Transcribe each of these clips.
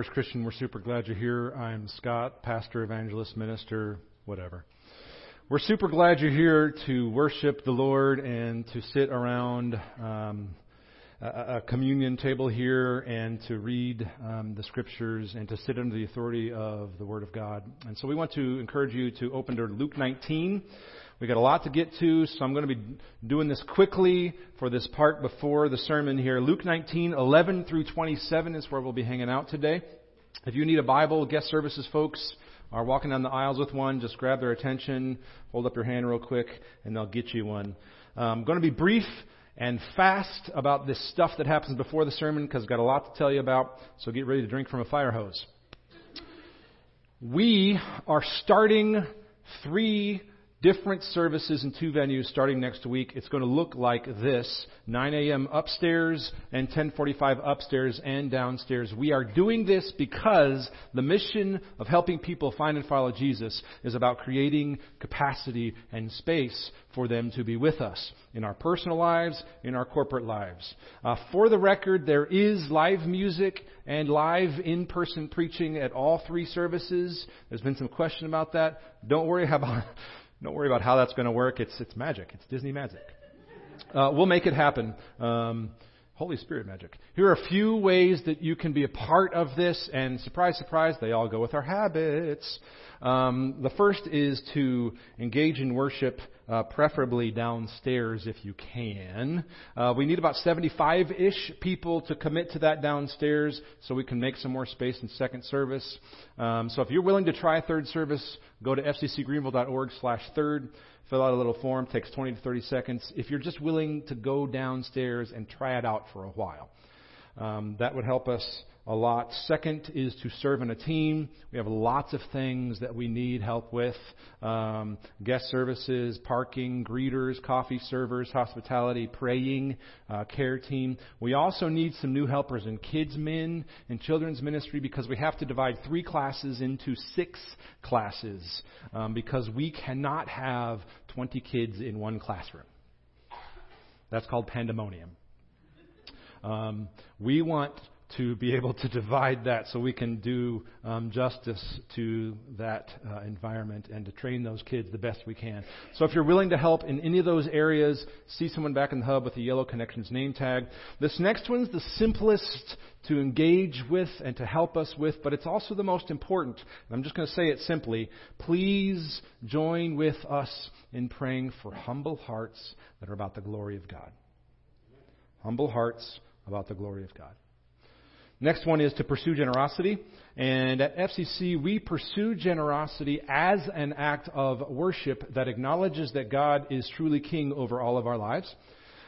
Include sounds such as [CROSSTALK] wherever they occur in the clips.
First Christian. We're super glad you're here. I'm Scott, pastor, evangelist, minister, whatever. We're super glad you're here to worship the Lord and to sit around um, a, a, communion table here and to read um, the scriptures and to sit under the authority of the Word of God. And so we want to encourage you to open to Luke 19. We got a lot to get to, so I'm going to be doing this quickly for this part before the sermon here. Luke 19, 11 through 27 is where we'll be hanging out today. If you need a Bible, guest services folks are walking down the aisles with one. Just grab their attention, hold up your hand real quick, and they'll get you one. I'm um, going to be brief and fast about this stuff that happens before the sermon because I've got a lot to tell you about. So get ready to drink from a fire hose. We are starting three different services in two venues starting next week. It's going to look like this 9 a.m. upstairs and 1045 upstairs and downstairs. We are doing this because the mission of helping people find and follow Jesus is about creating capacity and space for them to be with us in our personal lives, in our corporate lives. Uh, for the record, there is live music and live in-person preaching at all three services. There's been some question about that. Don't worry about don't worry about how that's going to work. It's, it's magic. It's Disney magic. Uh, we'll make it happen. Um, Holy Spirit magic. Here are a few ways that you can be a part of this, and surprise, surprise, they all go with our habits. Um, the first is to engage in worship, uh, preferably downstairs if you can. Uh, we need about 75-ish people to commit to that downstairs so we can make some more space in second service. Um, so if you're willing to try third service, go to fccgreeneville.org slash third fill out a little form, takes 20 to 30 seconds. If you're just willing to go downstairs and try it out for a while, um, that would help us a lot. Second is to serve in a team. We have lots of things that we need help with um, guest services, parking, greeters, coffee servers, hospitality, praying, uh, care team. We also need some new helpers in kids, men, and children's ministry because we have to divide three classes into six classes um, because we cannot have 20 kids in one classroom. That's called pandemonium. Um, we want to be able to divide that so we can do um, justice to that uh, environment and to train those kids the best we can. So if you're willing to help in any of those areas, see someone back in the hub with the yellow connections name tag. This next one's the simplest to engage with and to help us with, but it's also the most important. I'm just going to say it simply. Please join with us in praying for humble hearts that are about the glory of God. Humble hearts about the glory of God. Next one is to pursue generosity. And at FCC, we pursue generosity as an act of worship that acknowledges that God is truly king over all of our lives.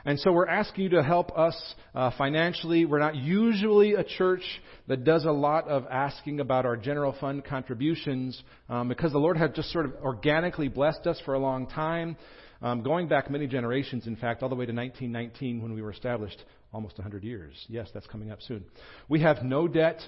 And so we're asking you to help us uh, financially. We're not usually a church that does a lot of asking about our general fund contributions um, because the Lord has just sort of organically blessed us for a long time. Um, going back many generations, in fact, all the way to 1919 when we were established almost 100 years. Yes, that's coming up soon. We have no debt.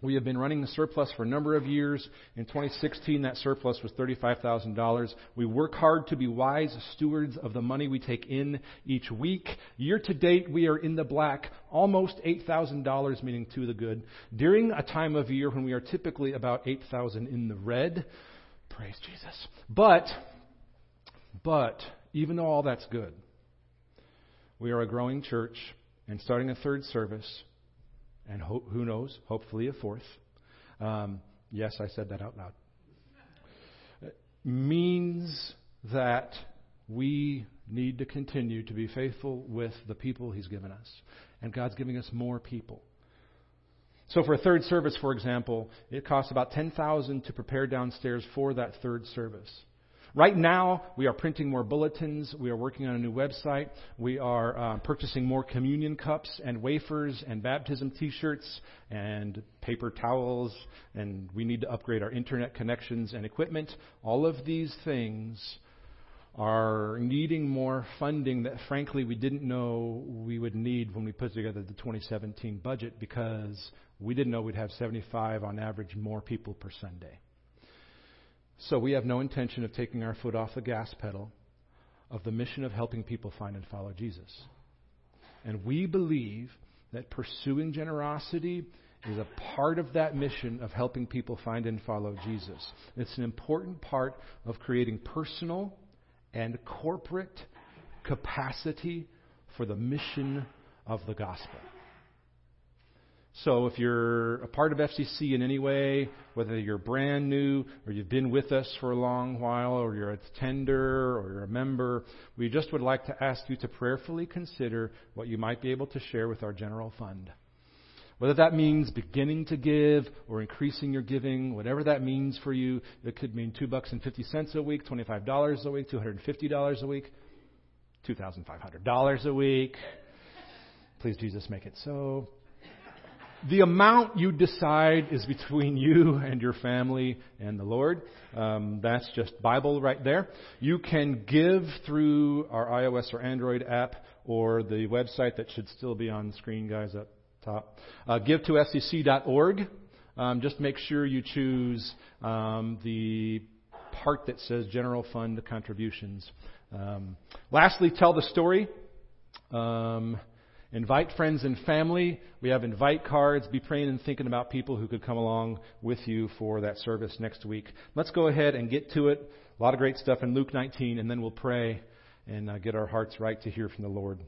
We have been running a surplus for a number of years. In 2016, that surplus was $35,000. We work hard to be wise stewards of the money we take in each week. Year to date, we are in the black, almost $8,000, meaning to the good, during a time of year when we are typically about 8,000 in the red. Praise Jesus. But, but, even though all that's good, we are a growing church and starting a third service, and ho- who knows, hopefully a fourth. Um, yes, I said that out loud. means that we need to continue to be faithful with the people He's given us. And God's giving us more people. So for a third service, for example, it costs about 10000 to prepare downstairs for that third service. Right now, we are printing more bulletins. We are working on a new website. We are uh, purchasing more communion cups and wafers and baptism T-shirts and paper towels. And we need to upgrade our internet connections and equipment. All of these things are needing more funding that, frankly, we didn't know we would need when we put together the 2017 budget because we didn't know we'd have 75 on average more people per Sunday. So we have no intention of taking our foot off the gas pedal of the mission of helping people find and follow Jesus. And we believe that pursuing generosity is a part of that mission of helping people find and follow Jesus. It's an important part of creating personal and corporate capacity for the mission of the gospel. So if you're a part of FCC in any way, whether you're brand new or you've been with us for a long while or you're a tender or you're a member, we just would like to ask you to prayerfully consider what you might be able to share with our general fund. Whether that means beginning to give or increasing your giving, whatever that means for you, it could mean two bucks and fifty cents a week, twenty-five dollars a week, two hundred and fifty dollars a week, two thousand five hundred dollars a week. Please, Jesus, make it so. The amount you decide is between [LAUGHS] you and your family and the Lord. Um, that's just Bible right there. You can give through our iOS or Android app or the website that should still be on the screen, guys, up top. Uh, give to fcc.org. Um, just make sure you choose um, the part that says General Fund Contributions. Um, lastly, tell the story. Um, Invite friends and family. We have invite cards. Be praying and thinking about people who could come along with you for that service next week. Let's go ahead and get to it. A lot of great stuff in Luke 19, and then we'll pray and uh, get our hearts right to hear from the Lord.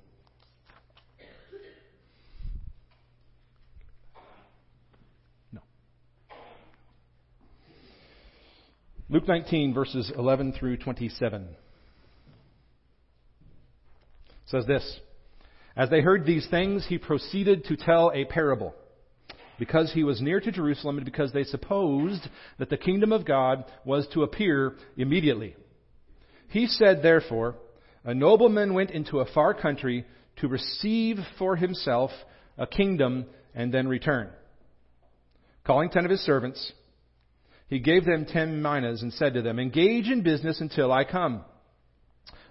Luke 19, verses 11 through 27 says this. As they heard these things, he proceeded to tell a parable. Because he was near to Jerusalem and because they supposed that the kingdom of God was to appear immediately. He said, therefore, a nobleman went into a far country to receive for himself a kingdom and then return. Calling ten of his servants, he gave them ten minas and said to them, Engage in business until I come.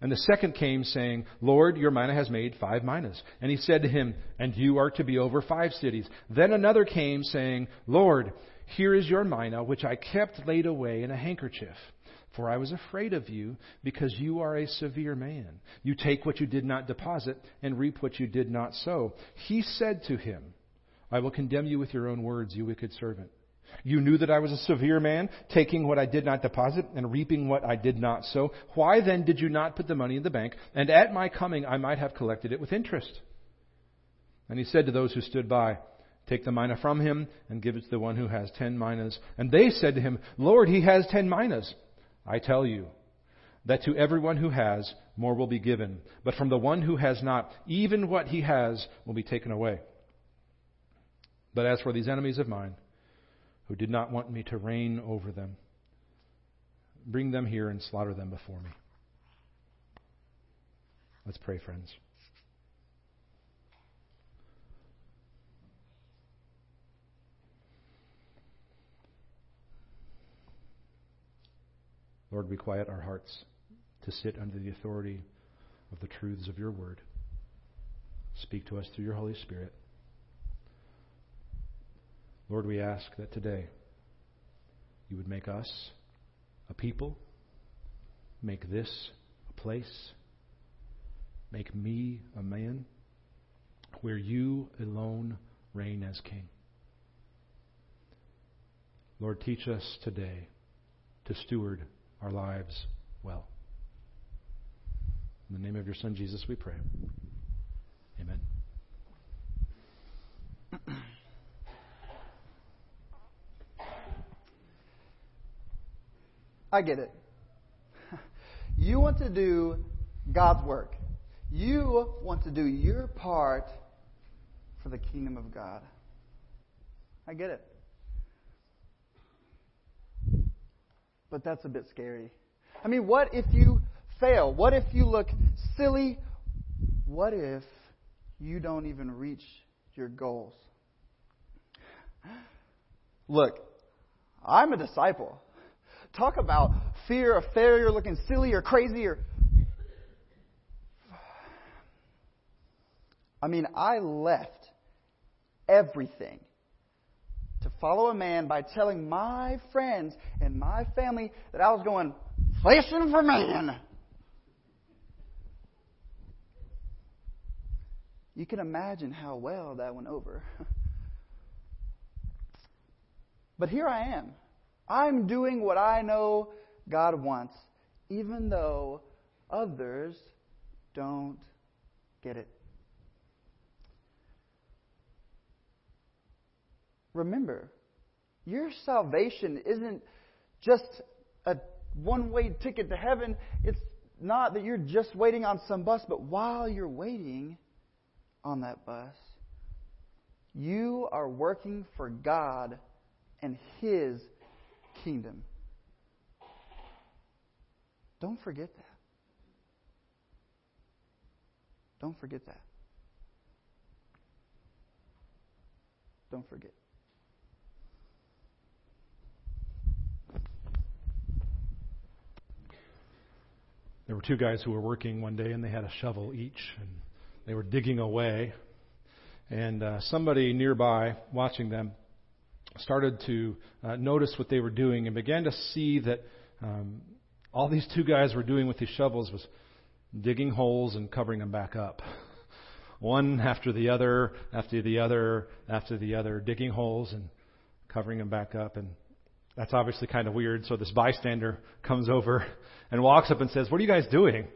And the second came, saying, Lord, your mina has made five minas. And he said to him, And you are to be over five cities. Then another came, saying, Lord, here is your mina, which I kept laid away in a handkerchief. For I was afraid of you, because you are a severe man. You take what you did not deposit, and reap what you did not sow. He said to him, I will condemn you with your own words, you wicked servant. You knew that I was a severe man, taking what I did not deposit and reaping what I did not sow. Why then did you not put the money in the bank? And at my coming I might have collected it with interest. And he said to those who stood by, Take the mina from him and give it to the one who has ten minas. And they said to him, Lord, he has ten minas. I tell you that to everyone who has, more will be given. But from the one who has not, even what he has will be taken away. But as for these enemies of mine, who did not want me to reign over them. Bring them here and slaughter them before me. Let's pray, friends. Lord, we quiet our hearts to sit under the authority of the truths of your word. Speak to us through your Holy Spirit. Lord, we ask that today you would make us a people, make this a place, make me a man where you alone reign as king. Lord, teach us today to steward our lives well. In the name of your Son, Jesus, we pray. Amen. I get it. [LAUGHS] You want to do God's work. You want to do your part for the kingdom of God. I get it. But that's a bit scary. I mean, what if you fail? What if you look silly? What if you don't even reach your goals? Look, I'm a disciple. Talk about fear of failure, looking silly or crazy or. [SIGHS] I mean, I left everything to follow a man by telling my friends and my family that I was going fishing for man. You can imagine how well that went over. [LAUGHS] but here I am. I'm doing what I know God wants, even though others don't get it. Remember, your salvation isn't just a one way ticket to heaven. It's not that you're just waiting on some bus, but while you're waiting on that bus, you are working for God and His kingdom. Don't forget that. Don't forget that. Don't forget. There were two guys who were working one day and they had a shovel each and they were digging away. And uh, somebody nearby watching them started to uh, notice what they were doing and began to see that um, all these two guys were doing with these shovels was digging holes and covering them back up. One after the other, after the other, after the other, digging holes and covering them back up. And that's obviously kind of weird. So this bystander comes over and walks up and says, What are you guys doing?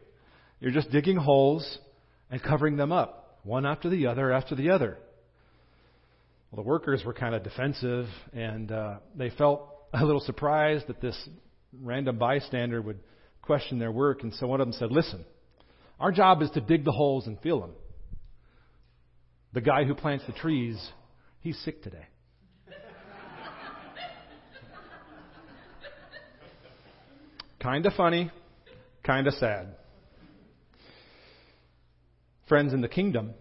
You're just digging holes and covering them up, one after the other after the other. Well, the workers were kind of defensive and uh, they felt [LAUGHS] a little surprised that this random bystander would question their work. And so one of them said, Listen, our job is to dig the holes and fill them. The guy who plants the trees, he's sick today. [LAUGHS] Kind of funny, kind of sad. Friends, in the kingdom,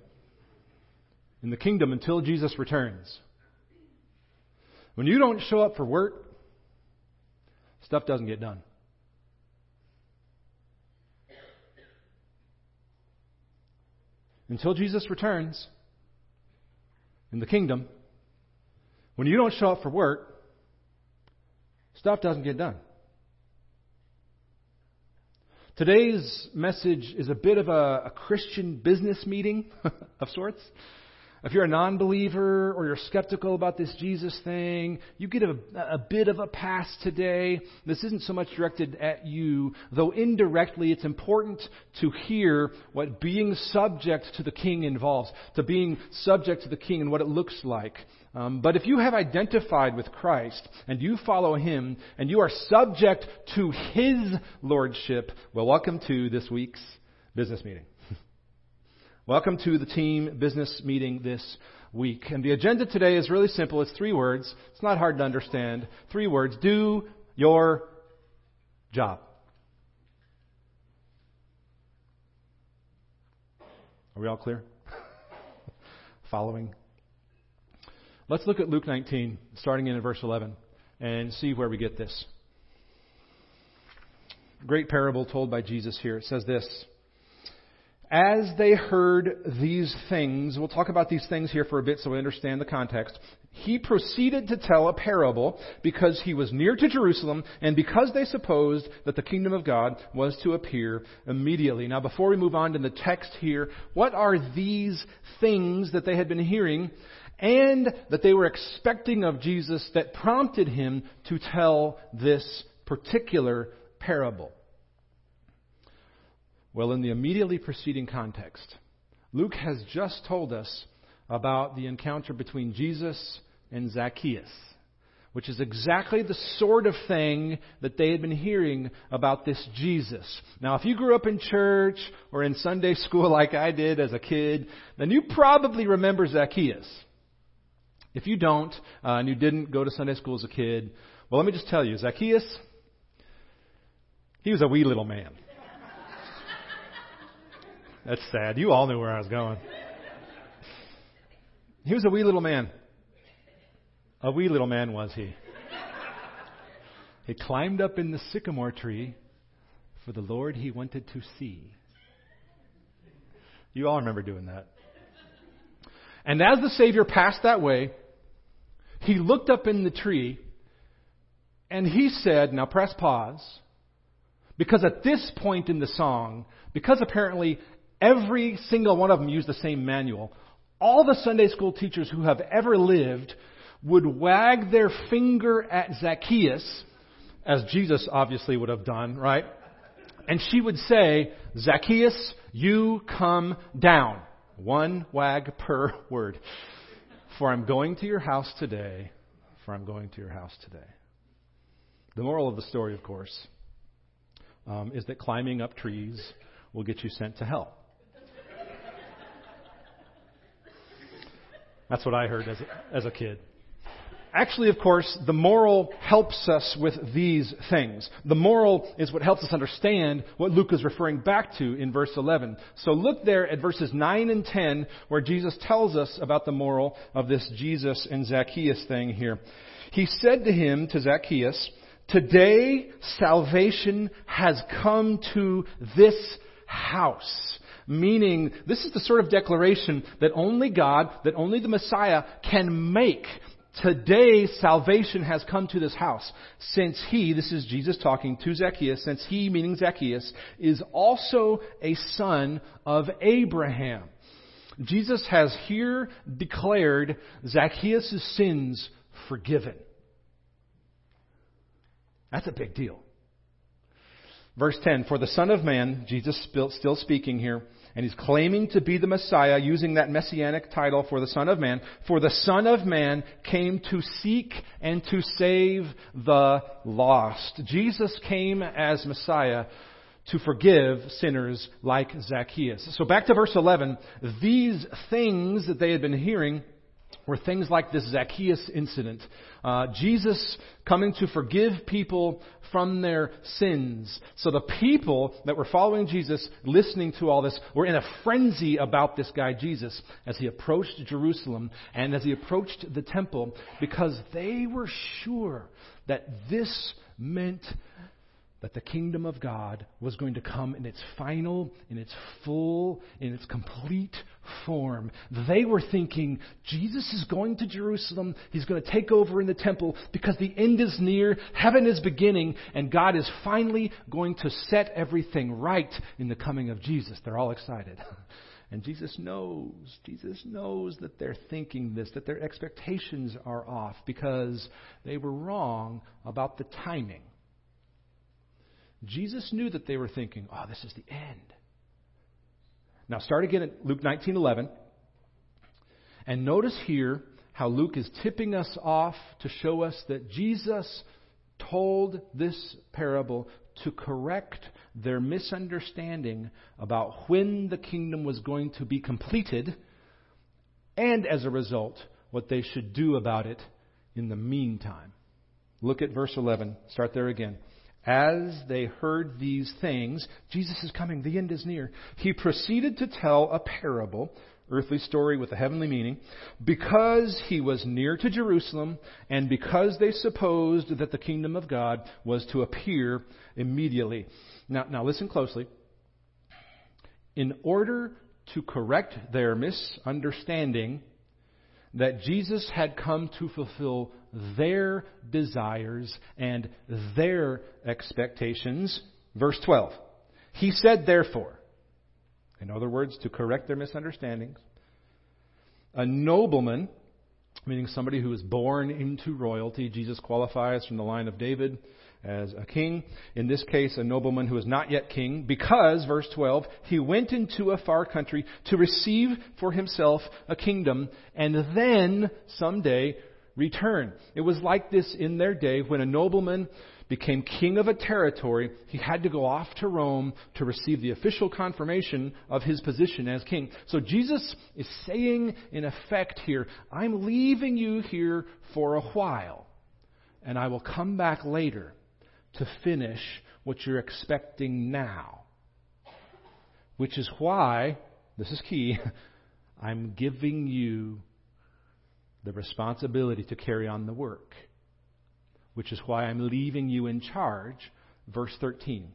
in the kingdom until Jesus returns, when you don't show up for work, stuff doesn't get done. Until Jesus returns in the kingdom, when you don't show up for work, stuff doesn't get done. Today's message is a bit of a, a Christian business meeting [LAUGHS] of sorts. If you're a non believer or you're skeptical about this Jesus thing, you get a, a, bit of a pass today. This isn't so much directed at you, though indirectly it's important to hear what being subject to the king involves, to being subject to the king and what it looks like. Um, but if you have identified with Christ and you follow Him and you are subject to His Lordship, well, welcome to this week's business meeting. Welcome to the team business meeting this week. And the agenda today is really simple. It's three words. It's not hard to understand. Three words. Do your job. Are we all clear? [LAUGHS] Following Let's look at Luke 19, starting in verse 11, and see where we get this. Great parable told by Jesus here. It says this As they heard these things, we'll talk about these things here for a bit so we understand the context. He proceeded to tell a parable because he was near to Jerusalem and because they supposed that the kingdom of God was to appear immediately. Now, before we move on to the text here, what are these things that they had been hearing and that they were expecting of Jesus that prompted him to tell this particular parable? Well, in the immediately preceding context, Luke has just told us about the encounter between Jesus and Zacchaeus, which is exactly the sort of thing that they had been hearing about this Jesus. Now, if you grew up in church or in Sunday school [LAUGHS] like I did as a kid, then you probably remember Zacchaeus. If you don't, uh, and you didn't go to Sunday school as a kid, well, let me just tell you, Zacchaeus, he was a wee little man. That's sad. You all knew where I was going. He was a wee little man. A wee little man was he. he climbed up in the sycamore tree for the Lord he wanted to see. You all remember doing that. And as the Savior passed that way, he looked up in the tree and he said, now press pause, because at this point in the song, because apparently every single one of them used the same manual, all the Sunday school teachers who have ever lived would wag their finger at Zacchaeus, as Jesus obviously would have done, right? And she would say, Zacchaeus, you come down. One wag per [LAUGHS] word. For I'm going to your house today. For I'm going to your house today. The moral of the story, of course, um, is that climbing up trees will get you sent to hell. That's what I heard as a, as a kid. Actually, of course, the moral helps us with these things. The moral is what helps us understand what Luke is referring back to in verse 11. So look there at verses 9 and 10 where Jesus tells us about the moral of this Jesus and Zacchaeus thing here. He said to him, to Zacchaeus, Today salvation has come to this house. Meaning, this is the sort of declaration that only God, that only the Messiah can make Today salvation has come to this house, since he, this is Jesus talking to Zacchaeus, since he, meaning Zacchaeus, is also a son of Abraham. Jesus has here declared Zacchaeus' sins forgiven. That's a big deal. Verse 10, for the Son of Man, Jesus still speaking here, and he's claiming to be the Messiah using that messianic title for the Son of Man. For the Son of Man came to seek and to save the lost. Jesus came as Messiah to forgive sinners like Zacchaeus. So back to verse 11. These things that they had been hearing were things like this Zacchaeus incident. Uh, Jesus coming to forgive people from their sins. So the people that were following Jesus, listening to all this, were in a frenzy about this guy Jesus as he approached Jerusalem and as he approached the temple because they were sure that this meant that the kingdom of God was going to come in its final, in its full, in its complete form. They were thinking, Jesus is going to Jerusalem. He's going to take over in the temple because the end is near. Heaven is beginning and God is finally going to set everything right in the coming of Jesus. They're all excited. [LAUGHS] And Jesus knows, Jesus knows that they're thinking this, that their expectations are off because they were wrong about the timing. Jesus knew that they were thinking, oh, this is the end. Now start again at Luke 19:11. And notice here how Luke is tipping us off to show us that Jesus told this parable to correct their misunderstanding about when the kingdom was going to be completed and as a result what they should do about it in the meantime. Look at verse 11. Start there again. As they heard these things, Jesus is coming, the end is near. He proceeded to tell a parable, earthly story with a heavenly meaning, because he was near to Jerusalem and because they supposed that the kingdom of God was to appear immediately. Now, now listen closely. In order to correct their misunderstanding that Jesus had come to fulfill their desires and their expectations. Verse 12. He said, therefore, in other words, to correct their misunderstandings, a nobleman, meaning somebody who was born into royalty, Jesus qualifies from the line of David as a king. In this case, a nobleman who is not yet king, because, verse 12, he went into a far country to receive for himself a kingdom and then someday return. It was like this in their day when a nobleman became king of a territory, he had to go off to Rome to receive the official confirmation of his position as king. So Jesus is saying, in effect, here, I'm leaving you here for a while, and I will come back later to finish what you're expecting now. Which is why, this is key, [LAUGHS] I'm giving you the responsibility to carry on the work, which is why I'm leaving you in charge. Verse 13.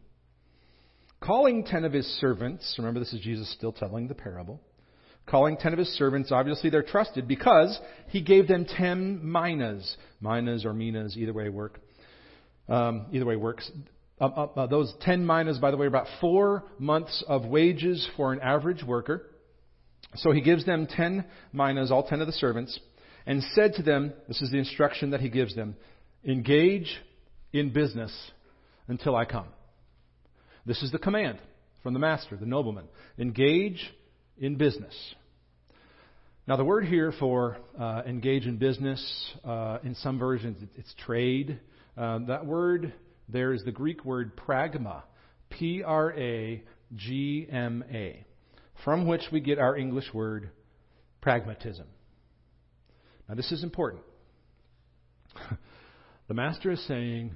Calling ten of his servants, remember this is Jesus still telling the parable. Calling ten of his servants, obviously they're trusted because he gave them ten minas. Minas or minas, either way work. Um, either way works. Uh, uh, uh, those ten minas, by the way, are about four months of wages for an average worker. So he gives them ten minas, all ten of the servants, and said to them, this is the instruction that he gives them, engage in business until I come. This is the command from the master, the nobleman. Engage in business. Now, the word here for uh, engage in business, uh, in some versions, it's trade. Um, that word there is the Greek word pragma, P R A G M A, from which we get our English word pragmatism. Now, this is important. [LAUGHS] the master is saying,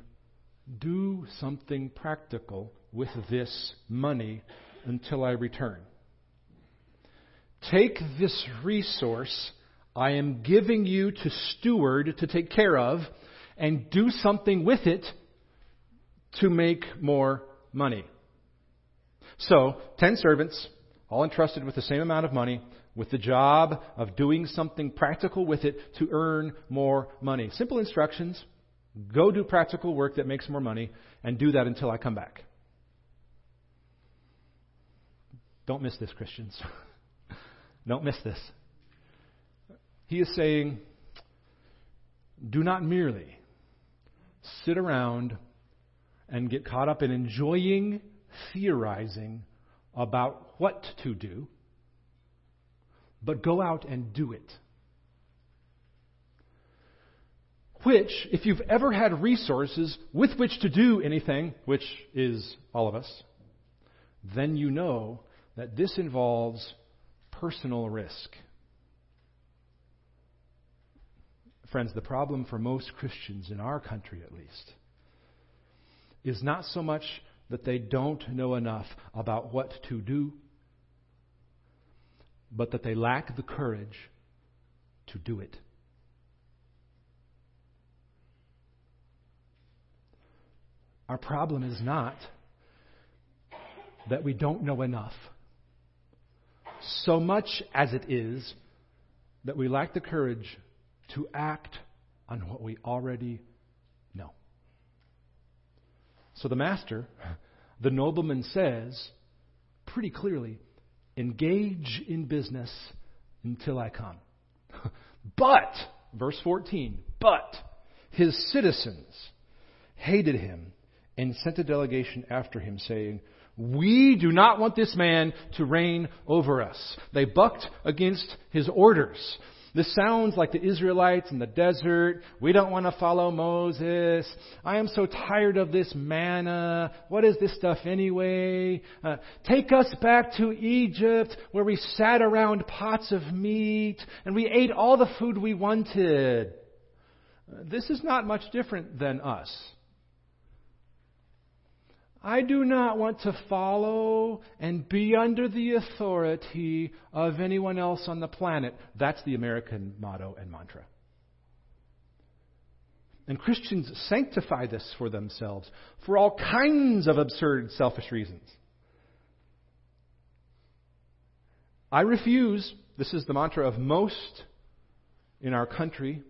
do something practical with this money until I return. Take this resource I am giving you to steward, to take care of, and do something with it to make more money. So, ten servants, all entrusted with the same amount of money, with the job of doing something practical with it to earn more money. Simple instructions. Go do practical work that makes more money, and do that until I come back. Don't miss this, Christians. [LAUGHS] Don't miss this. He is saying, do not merely sit around and get caught up in enjoying theorizing about what to do, but go out and do it. Which, if you've ever had resources with which to do anything, which is all of us, then you know that this involves personal risk. Friends, the problem for most Christians, in our country at least, is not so much that they don't know enough about what to do, but that they lack the courage to do it. Our problem is not that we don't know enough so much as it is that we lack the courage to act on what we already know. So the master, [LAUGHS] the nobleman says pretty clearly, engage in business until I come. [LAUGHS] but, verse 14, but his citizens hated him and sent a delegation after him, saying, we do not want this man to reign over us. They bucked against his orders. This sounds like the Israelites in the desert. We don't want to follow Moses. I am so tired of this manna. What is this stuff anyway? Uh, take us back to Egypt where we sat around pots of meat and we ate all the food we wanted. Uh, this is not much different than us. I do not want to follow and be under the authority of anyone else on the planet. That's the American motto and mantra. And Christians sanctify this for themselves for all kinds of absurd, selfish reasons. I refuse, this is the mantra of most in our country,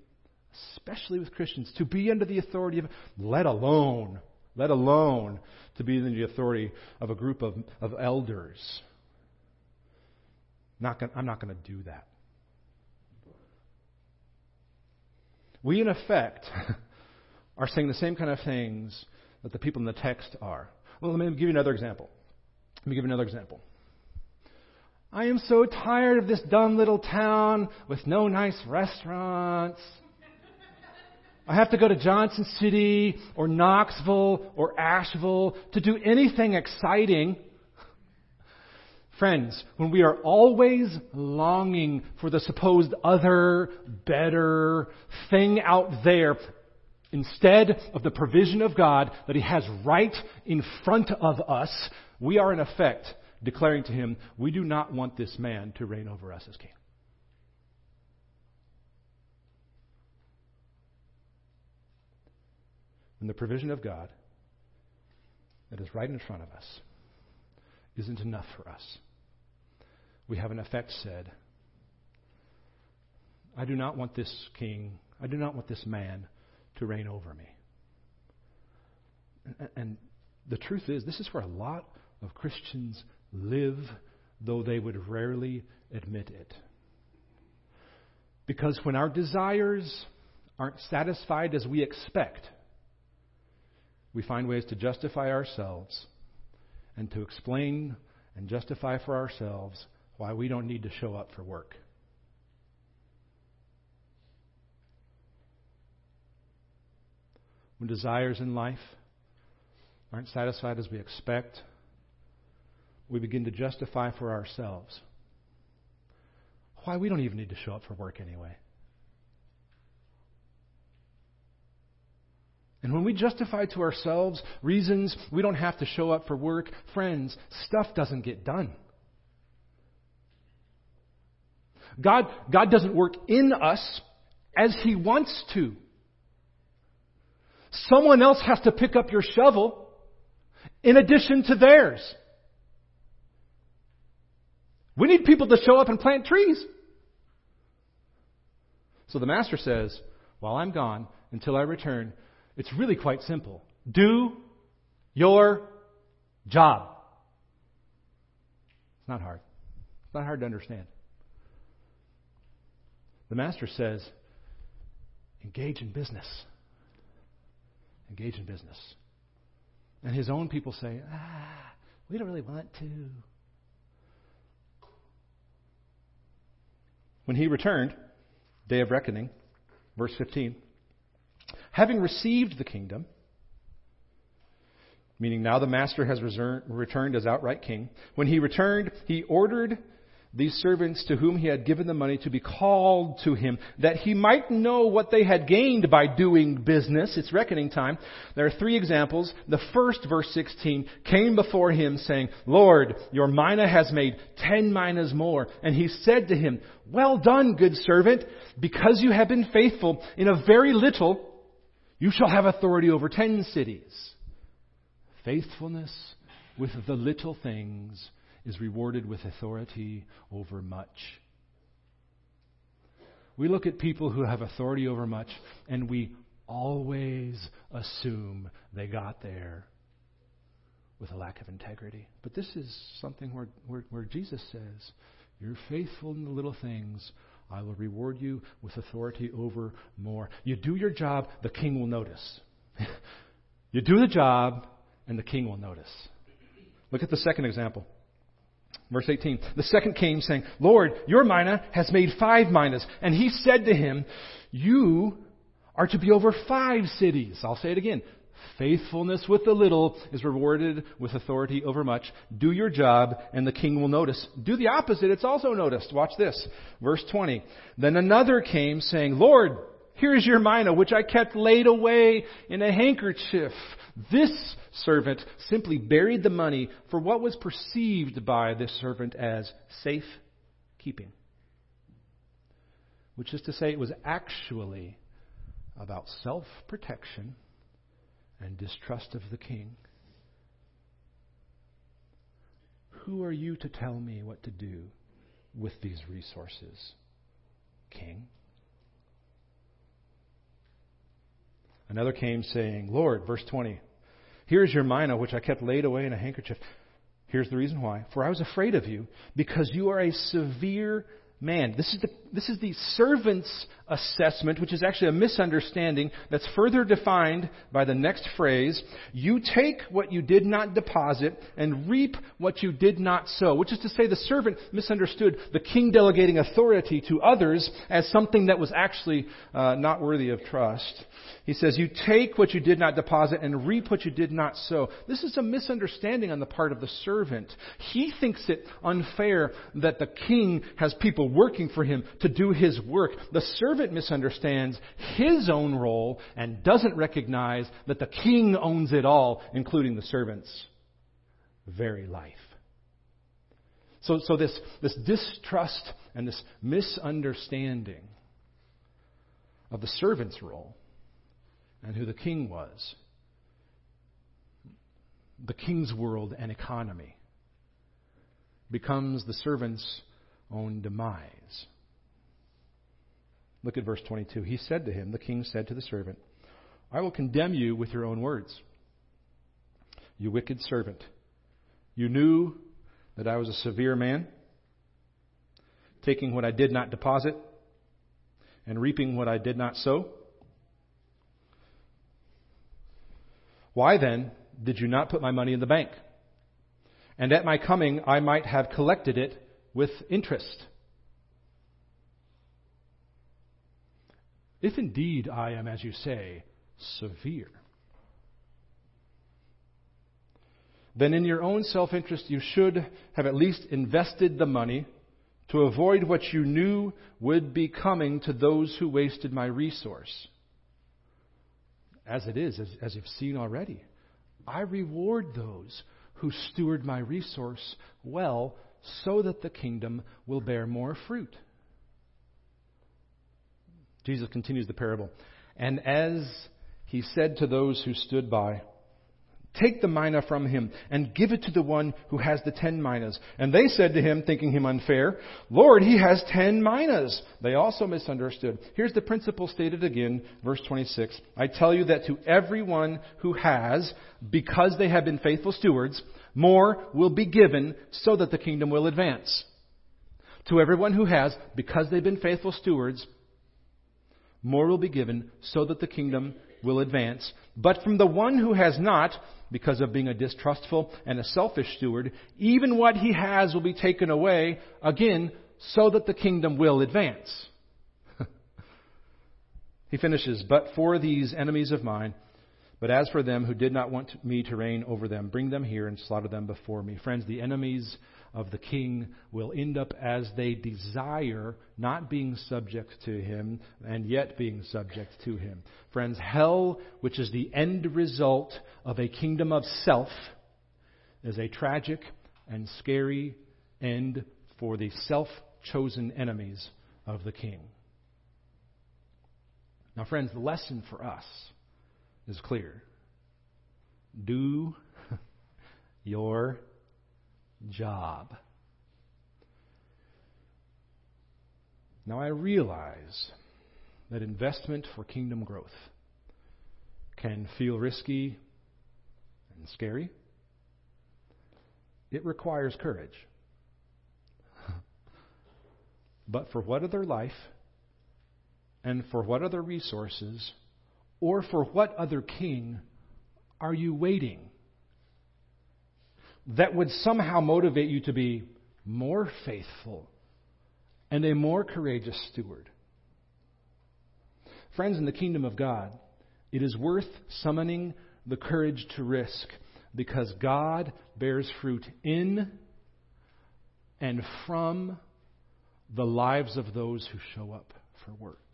especially with Christians, to be under the authority of, let alone let alone to be in the authority of a group of, of elders. Not gonna, I'm not going to do that. We, in effect, [LAUGHS] are saying the same kind of things that the people in the text are. Well, let me give you another example. Let me give you another example. I am so tired of this dumb little town with no nice restaurants. I have to go to Johnson City or Knoxville or Asheville to do anything exciting. Friends, when we are always longing for the supposed other, better thing out there, instead of the provision of God that He has right in front of us, we are in effect declaring to Him, we do not want this man to reign over us as king. When the provision of God that is right in front of us isn't enough for us. We have in effect said, I do not want this king, I do not want this man to reign over me. And, and the truth is, this is where a lot of Christians live, though they would rarely admit it. Because when our desires aren't satisfied as we expect, we find ways to justify ourselves and to explain and justify for ourselves why we don't need to show up for work. When desires in life aren't satisfied as we expect, we begin to justify for ourselves why we don't even need to show up for work anyway. And when we justify to ourselves reasons we don't have to show up for work, friends, stuff doesn't get done. God, God doesn't work in us as He wants to. Someone else has to pick up your shovel in addition to theirs. We need people to show up and plant trees. So the master says, While I'm gone, until I return, it's really quite simple. Do your job. It's not hard. It's not hard to understand. The master says, engage in business. Engage in business. And his own people say, ah, we don't really want to. When he returned, day of reckoning, verse 15, having received the kingdom, meaning now the master has returned as outright king, when he returned, he ordered these servants to whom he had given the money to be called to him, that he might know what they had gained by doing business. It's reckoning time. There are three examples. The first, verse 16, came before him saying, Lord, your mina has made ten minas more. And he said to him, Well done, good servant, because you have been faithful in a very little, you shall have authority over ten cities. Faithfulness with the little things is rewarded with authority over much. We look at people who have authority over much, and we always assume they got there with a lack of integrity. But this is something where, where, where Jesus says, You're faithful in the little things. I will reward you with authority over more. You do your job, the king will notice. [LAUGHS] you do the job, and the king will notice. Look at the second example. Verse 18. The second came saying, Lord, your mina has made five minas. And he said to him, You are to be over five cities. I'll say it again. Faithfulness with the little is rewarded with authority over much. Do your job, and the king will notice. Do the opposite, it's also noticed. Watch this. Verse 20. Then another came saying, Lord, here is your mina, which I kept laid away in a handkerchief. This servant simply buried the money for what was perceived by this servant as safe keeping. Which is to say, it was actually about self protection and distrust of the king. Who are you to tell me what to do with these resources, king? Another came saying, Lord, verse 20, here's your mina, which I kept laid away in a handkerchief. Here's the reason why. For I was afraid of you, because you are a severe man. This is the, this is the servant's assessment, which is actually a misunderstanding that's further defined by the next phrase. You take what you did not deposit and reap what you did not sow, which is to say the servant misunderstood the king delegating authority to others as something that was actually uh, not worthy of trust. He says, You take what you did not deposit and reap what you did not sow. This is a misunderstanding on the part of the servant. He thinks it unfair that the king has people working for him to do his work. The servant misunderstands his own role and doesn't recognize that the king owns it all, including the servant's very life. So, so this, this distrust and this misunderstanding of the servant's role and who the king was the king's world and economy becomes the servant's own demise. Look at verse 22. He said to him, the king said to the servant, I will condemn you with your own words. You wicked servant. You knew that I was a severe man, taking what I did not deposit and reaping what I did not sow. Why then did you not put my money in the bank? And at my coming I might have collected it with interest. If indeed I am, as you say, severe, then in your own self interest you should have at least invested the money to avoid what you knew would be coming to those who wasted my resource. As it is, as, as you've seen already, I reward those who steward my resource well so that the kingdom will bear more fruit. Jesus continues the parable. And as he said to those who stood by, Take the mina from him and give it to the one who has the ten minas. And they said to him, thinking him unfair, Lord, he has ten minas. They also misunderstood. Here's the principle stated again, verse 26. I tell you that to everyone who has, because they have been faithful stewards, more will be given so that the kingdom will advance. To everyone who has, because they've been faithful stewards, more will be given so that the kingdom will advance. But from the one who has not, because of being a distrustful and a selfish steward, even what he has will be taken away, again, so that the kingdom will advance. [LAUGHS] he finishes, But for these enemies of mine, but as for them who did not want me to reign over them, bring them here and slaughter them before me. Friends, the enemies of the king will end up as they desire, not being subject to him, and yet being subject to him. Friends, hell, which is the end result of a kingdom of self, is a tragic and scary end for the self chosen enemies of the king. Now, friends, the lesson for us is clear. Do [LAUGHS] your job. Now, I realize that investment for kingdom growth can feel risky and scary. It requires courage. [LAUGHS] but for what other life and for what other resources or for what other king are you waiting? That would somehow motivate you to be more faithful and a more courageous steward. Friends, in the kingdom of God, it is worth summoning the courage to risk because God bears fruit in and from the lives of those who show up for work.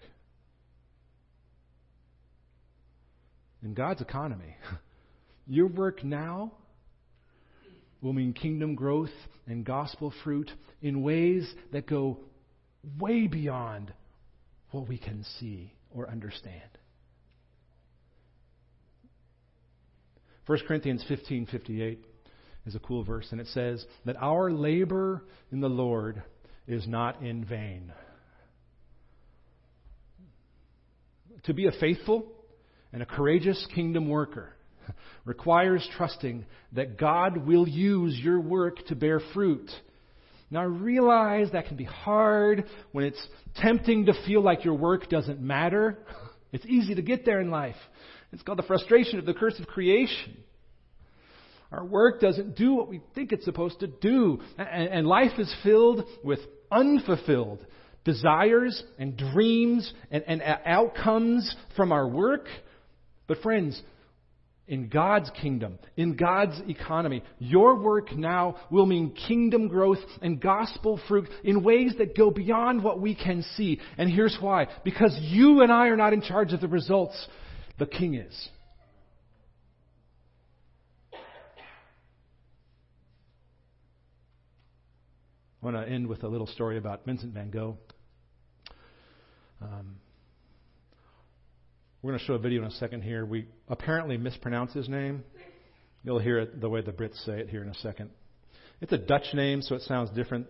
in God's economy. [LAUGHS] Your work now will mean kingdom growth and gospel fruit in ways that go way beyond what we can see or understand. 1 Corinthians 15:58 is a cool verse and it says that our labor in the Lord is not in vain. To be a faithful and a courageous kingdom worker [LAUGHS] requires trusting that God will use your work to bear fruit. Now, I realize that can be hard when it's tempting to feel like your work doesn't matter. [LAUGHS] It's easy to get there in life. It's called the frustration of the curse of creation. Our work doesn't do what we think it's supposed to do. And life is filled with unfulfilled desires and dreams and, and uh, outcomes from our work but, friends, in God's kingdom, in God's economy, your work now will mean kingdom growth and gospel fruit in ways that go beyond what we can see. And here's why because you and I are not in charge of the results, the king is. I want to end with a little story about Vincent van Gogh. Um, we're going to show a video in a second here. We apparently mispronounce his name. You'll hear it the way the Brits say it here in a second. It's a Dutch name, so it sounds different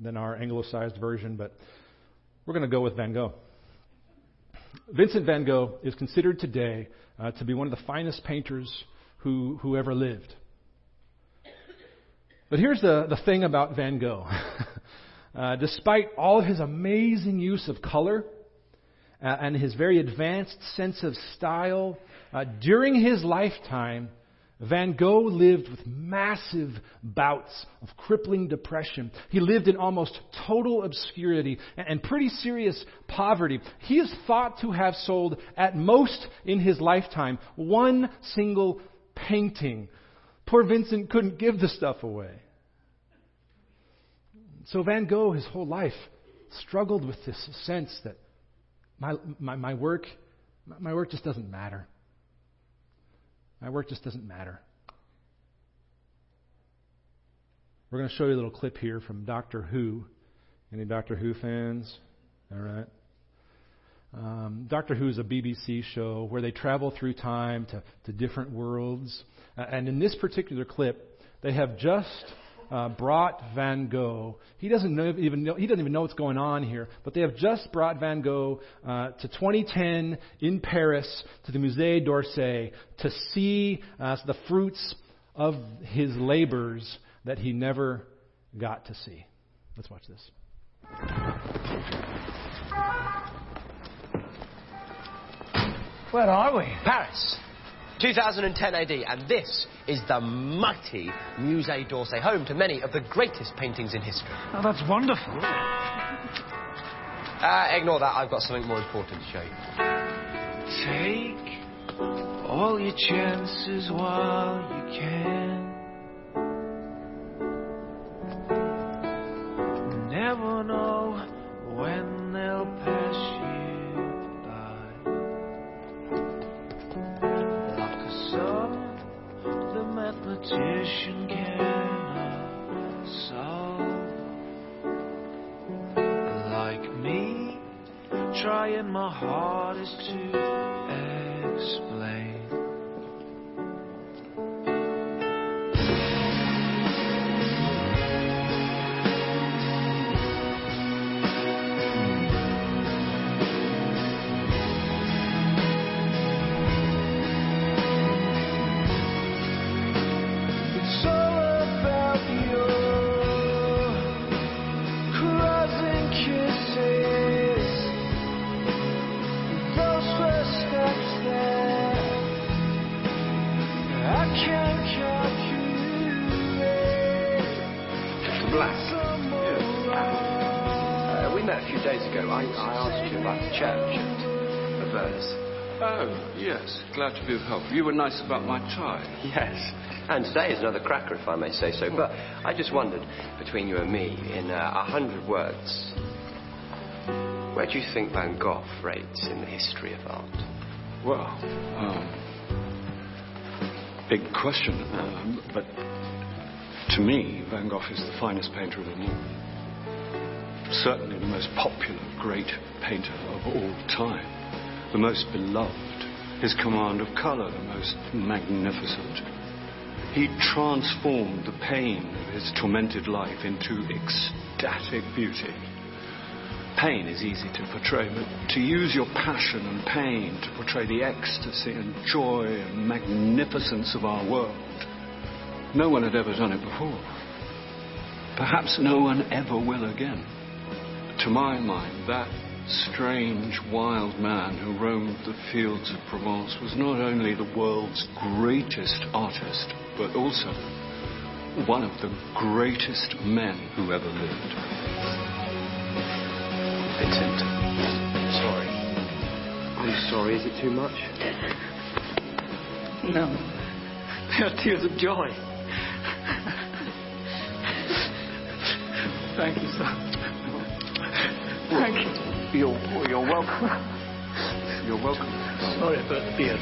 than our anglicized version, but we're going to go with Van Gogh. Vincent van Gogh is considered today uh, to be one of the finest painters who, who ever lived. But here's the, the thing about Van Gogh. [LAUGHS] uh, despite all of his amazing use of color uh, and his very advanced sense of style, uh, during his lifetime, Van Gogh lived with massive bouts of crippling depression. He lived in almost total obscurity and pretty serious poverty. He is thought to have sold, at most in his lifetime, one single painting. Poor Vincent couldn't give the stuff away. So Van Gogh, his whole life, struggled with this sense that my, my, my work, my work just doesn't matter. My work just doesn't matter. We're going to show you a little clip here from Doctor Who. Any Doctor Who fans? All right. Um, Doctor Who is a BBC show where they travel through time to, to different worlds. Uh, and in this particular clip, they have just uh, brought Van Gogh. He doesn't know, even know, he doesn't even know what's going on here, but they have just brought Van Gogh uh, to 2010 in Paris to the Musée d'Orsay to see uh, the fruits of his labors that he never got to see. Let's watch this. Where are we? Paris. 2010 AD, and this is the mighty Musée d'Orsay, home to many of the greatest paintings in history. Oh, that's wonderful. Uh, ignore that, I've got something more important to show you. Take all your chances while you can. Never know when they'll pass you mathematician cannot solve. Like me, trying my hardest to explain. Church at Auvers. Oh, yes. Glad to be of help. You were nice about my tie. Yes. And today is another cracker, if I may say so. But I just wondered, between you and me, in uh, a hundred words, where do you think Van Gogh rates in the history of art? Well, um, big question. Um, but to me, Van Gogh is the finest painter of them all. Certainly the most popular great painter of all time. The most beloved. His command of color, the most magnificent. He transformed the pain of his tormented life into ecstatic beauty. Pain is easy to portray, but to use your passion and pain to portray the ecstasy and joy and magnificence of our world, no one had ever done it before. Perhaps no one ever will again. To my mind, that strange, wild man who roamed the fields of Provence was not only the world's greatest artist, but also one of the greatest men who ever lived. Vincent. Sorry. I'm sorry. Is it too much? No. They are tears of joy. Thank you, sir. Thank you. You're, you're welcome. You're welcome. Sorry about the beard.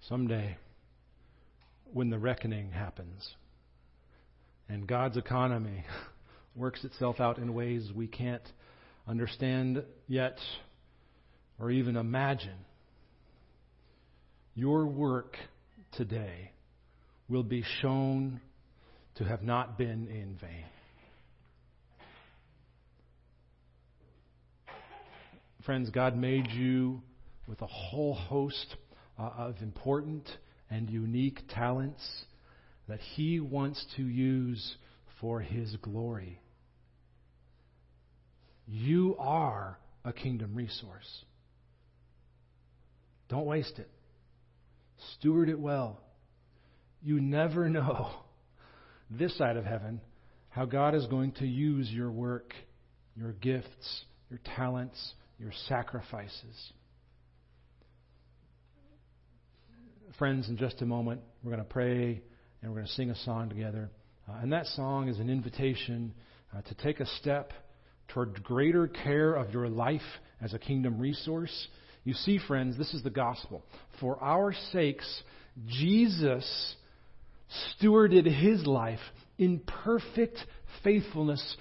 Someday when the reckoning happens and God's economy [LAUGHS] works itself out in ways we can't understand yet or even imagine, your work today will be shown to have not been in vain. Friends, God made you with a whole host uh, of important and unique talents that He wants to use for His glory. You are a kingdom resource. Don't waste it. Steward it well. You never [LAUGHS] know this side of heaven how God is going to use your work, your gifts, your talents, your sacrifices. Friends, in just a moment, we're going to pray and we're going to sing a song together. Uh, and that song is an invitation uh, to take a step toward greater care of your life as a kingdom resource. You see, friends, this is the gospel. For our sakes, Jesus stewarded his life in perfect faithfulness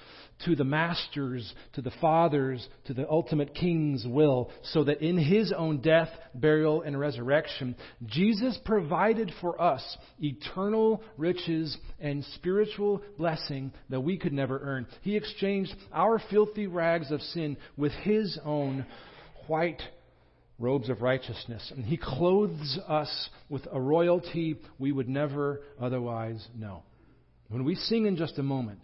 to the Master's, to the Father's, to the ultimate King's will, so that in His own death, burial, and resurrection, Jesus provided for us eternal riches and spiritual blessing that we could never earn. He exchanged our filthy rags of sin with His own white robes of righteousness, and He clothes us with a royalty we would never otherwise know. When we sing in just a moment,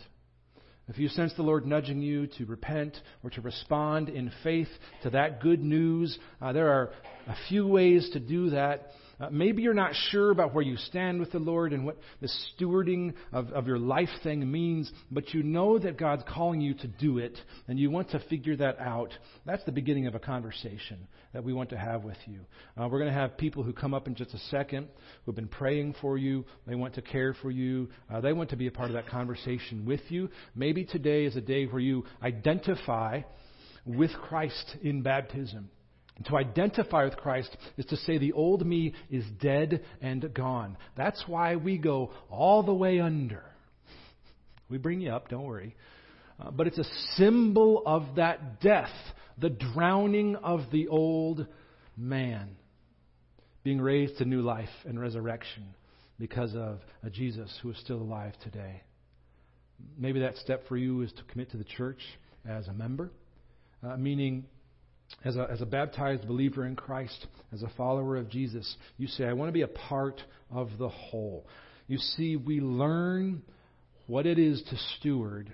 if you sense the Lord nudging you to repent or to respond in faith to that good news, uh, there are a few ways to do that. Uh, maybe you're not sure about where you stand with the Lord and what the stewarding of, of your life thing means, but you know that God's calling you to do it, and you want to figure that out. That's the beginning of a conversation that we want to have with you. Uh, we're going to have people who come up in just a second who have been praying for you. They want to care for you. Uh, they want to be a part of that conversation with you. Maybe today is a day where you identify with Christ in baptism. To identify with Christ is to say the old me is dead and gone. That's why we go all the way under. We bring you up, don't worry. Uh, but it's a symbol of that death, the drowning of the old man, being raised to new life and resurrection because of a Jesus who is still alive today. Maybe that step for you is to commit to the church as a member, uh, meaning as a, as a baptized believer in Christ, as a follower of Jesus, you say, I want to be a part of the whole. You see, we learn what it is to steward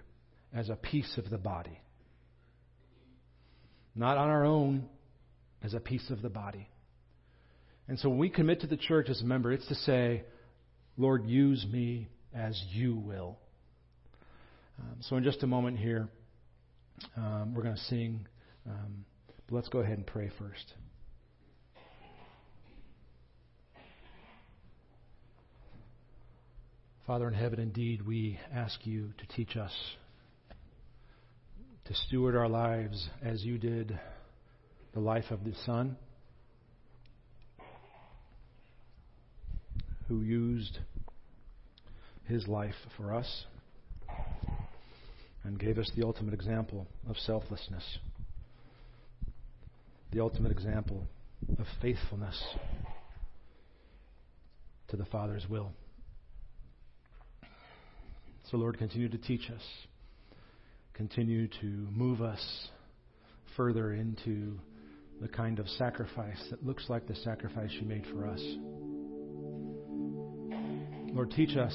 as a piece of the body. Not on our own, as a piece of the body. And so when we commit to the church as a member, it's to say, Lord, use me as you will. Um, so in just a moment here, um, we're going to sing. Um, but let's go ahead and pray first. Father in heaven, indeed, we ask you to teach us to steward our lives as you did the life of the Son, who used his life for us and gave us the ultimate example of selflessness the ultimate example of faithfulness to the Father's will. So, Lord, continue to teach us, continue to move us further into the kind of sacrifice that looks like the sacrifice you made for us. Lord, teach us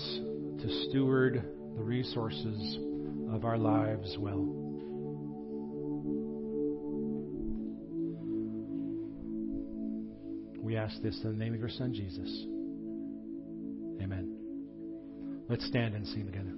to steward the resources of our lives well. We ask this in the name of your Son, Jesus. Amen. Let's stand and sing together.